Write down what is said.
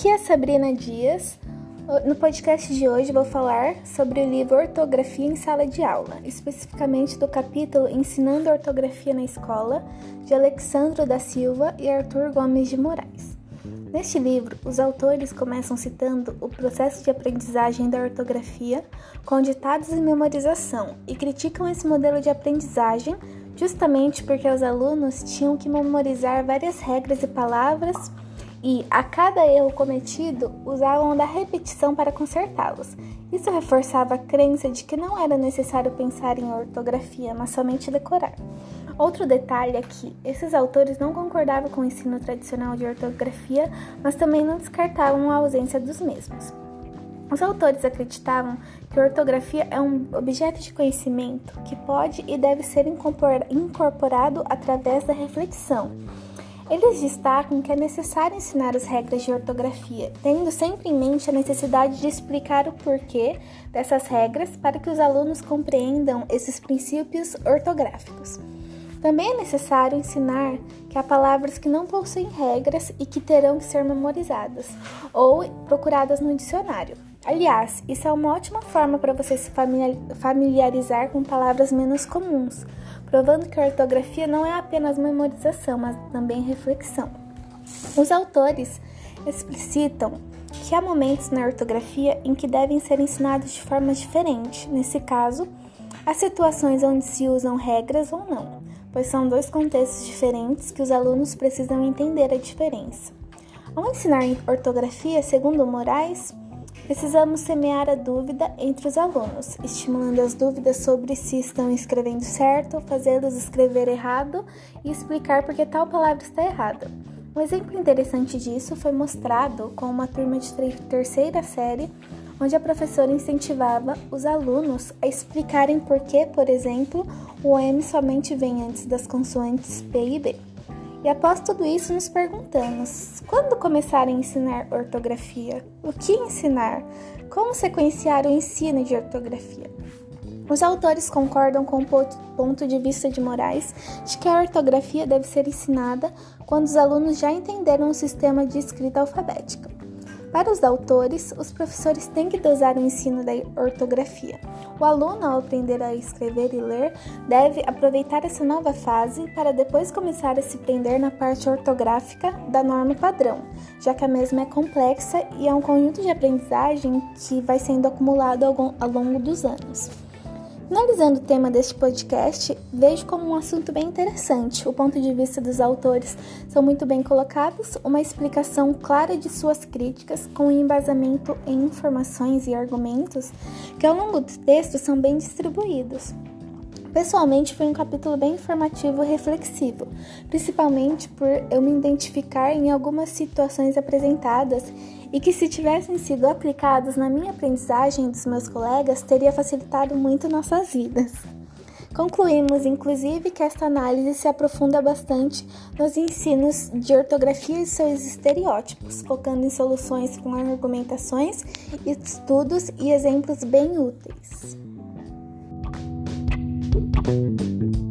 Aqui é Sabrina Dias. No podcast de hoje vou falar sobre o livro Ortografia em Sala de Aula, especificamente do capítulo Ensinando Ortografia na Escola, de Alexandro da Silva e Arthur Gomes de Moraes. Neste livro, os autores começam citando o processo de aprendizagem da ortografia com ditados e memorização e criticam esse modelo de aprendizagem justamente porque os alunos tinham que memorizar várias regras e palavras e, a cada erro cometido, usavam da repetição para consertá-los. Isso reforçava a crença de que não era necessário pensar em ortografia, mas somente decorar. Outro detalhe é que esses autores não concordavam com o ensino tradicional de ortografia, mas também não descartavam a ausência dos mesmos. Os autores acreditavam que a ortografia é um objeto de conhecimento que pode e deve ser incorporado através da reflexão. Eles destacam que é necessário ensinar as regras de ortografia, tendo sempre em mente a necessidade de explicar o porquê dessas regras para que os alunos compreendam esses princípios ortográficos. Também é necessário ensinar que há palavras que não possuem regras e que terão que ser memorizadas ou procuradas no dicionário. Aliás, isso é uma ótima forma para você se familiarizar com palavras menos comuns, provando que a ortografia não é apenas memorização, mas também reflexão. Os autores explicitam que há momentos na ortografia em que devem ser ensinados de forma diferente. Nesse caso, há situações onde se usam regras ou não, pois são dois contextos diferentes que os alunos precisam entender a diferença. Ao ensinar ortografia, segundo Moraes, Precisamos semear a dúvida entre os alunos, estimulando as dúvidas sobre se estão escrevendo certo, fazê-los escrever errado e explicar por que tal palavra está errada. Um exemplo interessante disso foi mostrado com uma turma de terceira série, onde a professora incentivava os alunos a explicarem por que, por exemplo, o M somente vem antes das consoantes P e B. E após tudo isso, nos perguntamos: quando começar a ensinar ortografia? O que ensinar? Como sequenciar o ensino de ortografia? Os autores concordam com o ponto de vista de Moraes de que a ortografia deve ser ensinada quando os alunos já entenderam o sistema de escrita alfabética. Para os autores, os professores têm que dosar o ensino da ortografia. O aluno, ao aprender a escrever e ler, deve aproveitar essa nova fase para depois começar a se prender na parte ortográfica da norma padrão, já que a mesma é complexa e é um conjunto de aprendizagem que vai sendo acumulado ao longo dos anos. Finalizando o tema deste podcast, vejo como um assunto bem interessante. O ponto de vista dos autores são muito bem colocados, uma explicação clara de suas críticas, com embasamento em informações e argumentos que ao longo do texto são bem distribuídos. Pessoalmente, foi um capítulo bem informativo e reflexivo, principalmente por eu me identificar em algumas situações apresentadas e que, se tivessem sido aplicados na minha aprendizagem dos meus colegas, teria facilitado muito nossas vidas. Concluímos, inclusive, que esta análise se aprofunda bastante nos ensinos de ortografia e seus estereótipos, focando em soluções com argumentações, estudos e exemplos bem úteis. Thank you.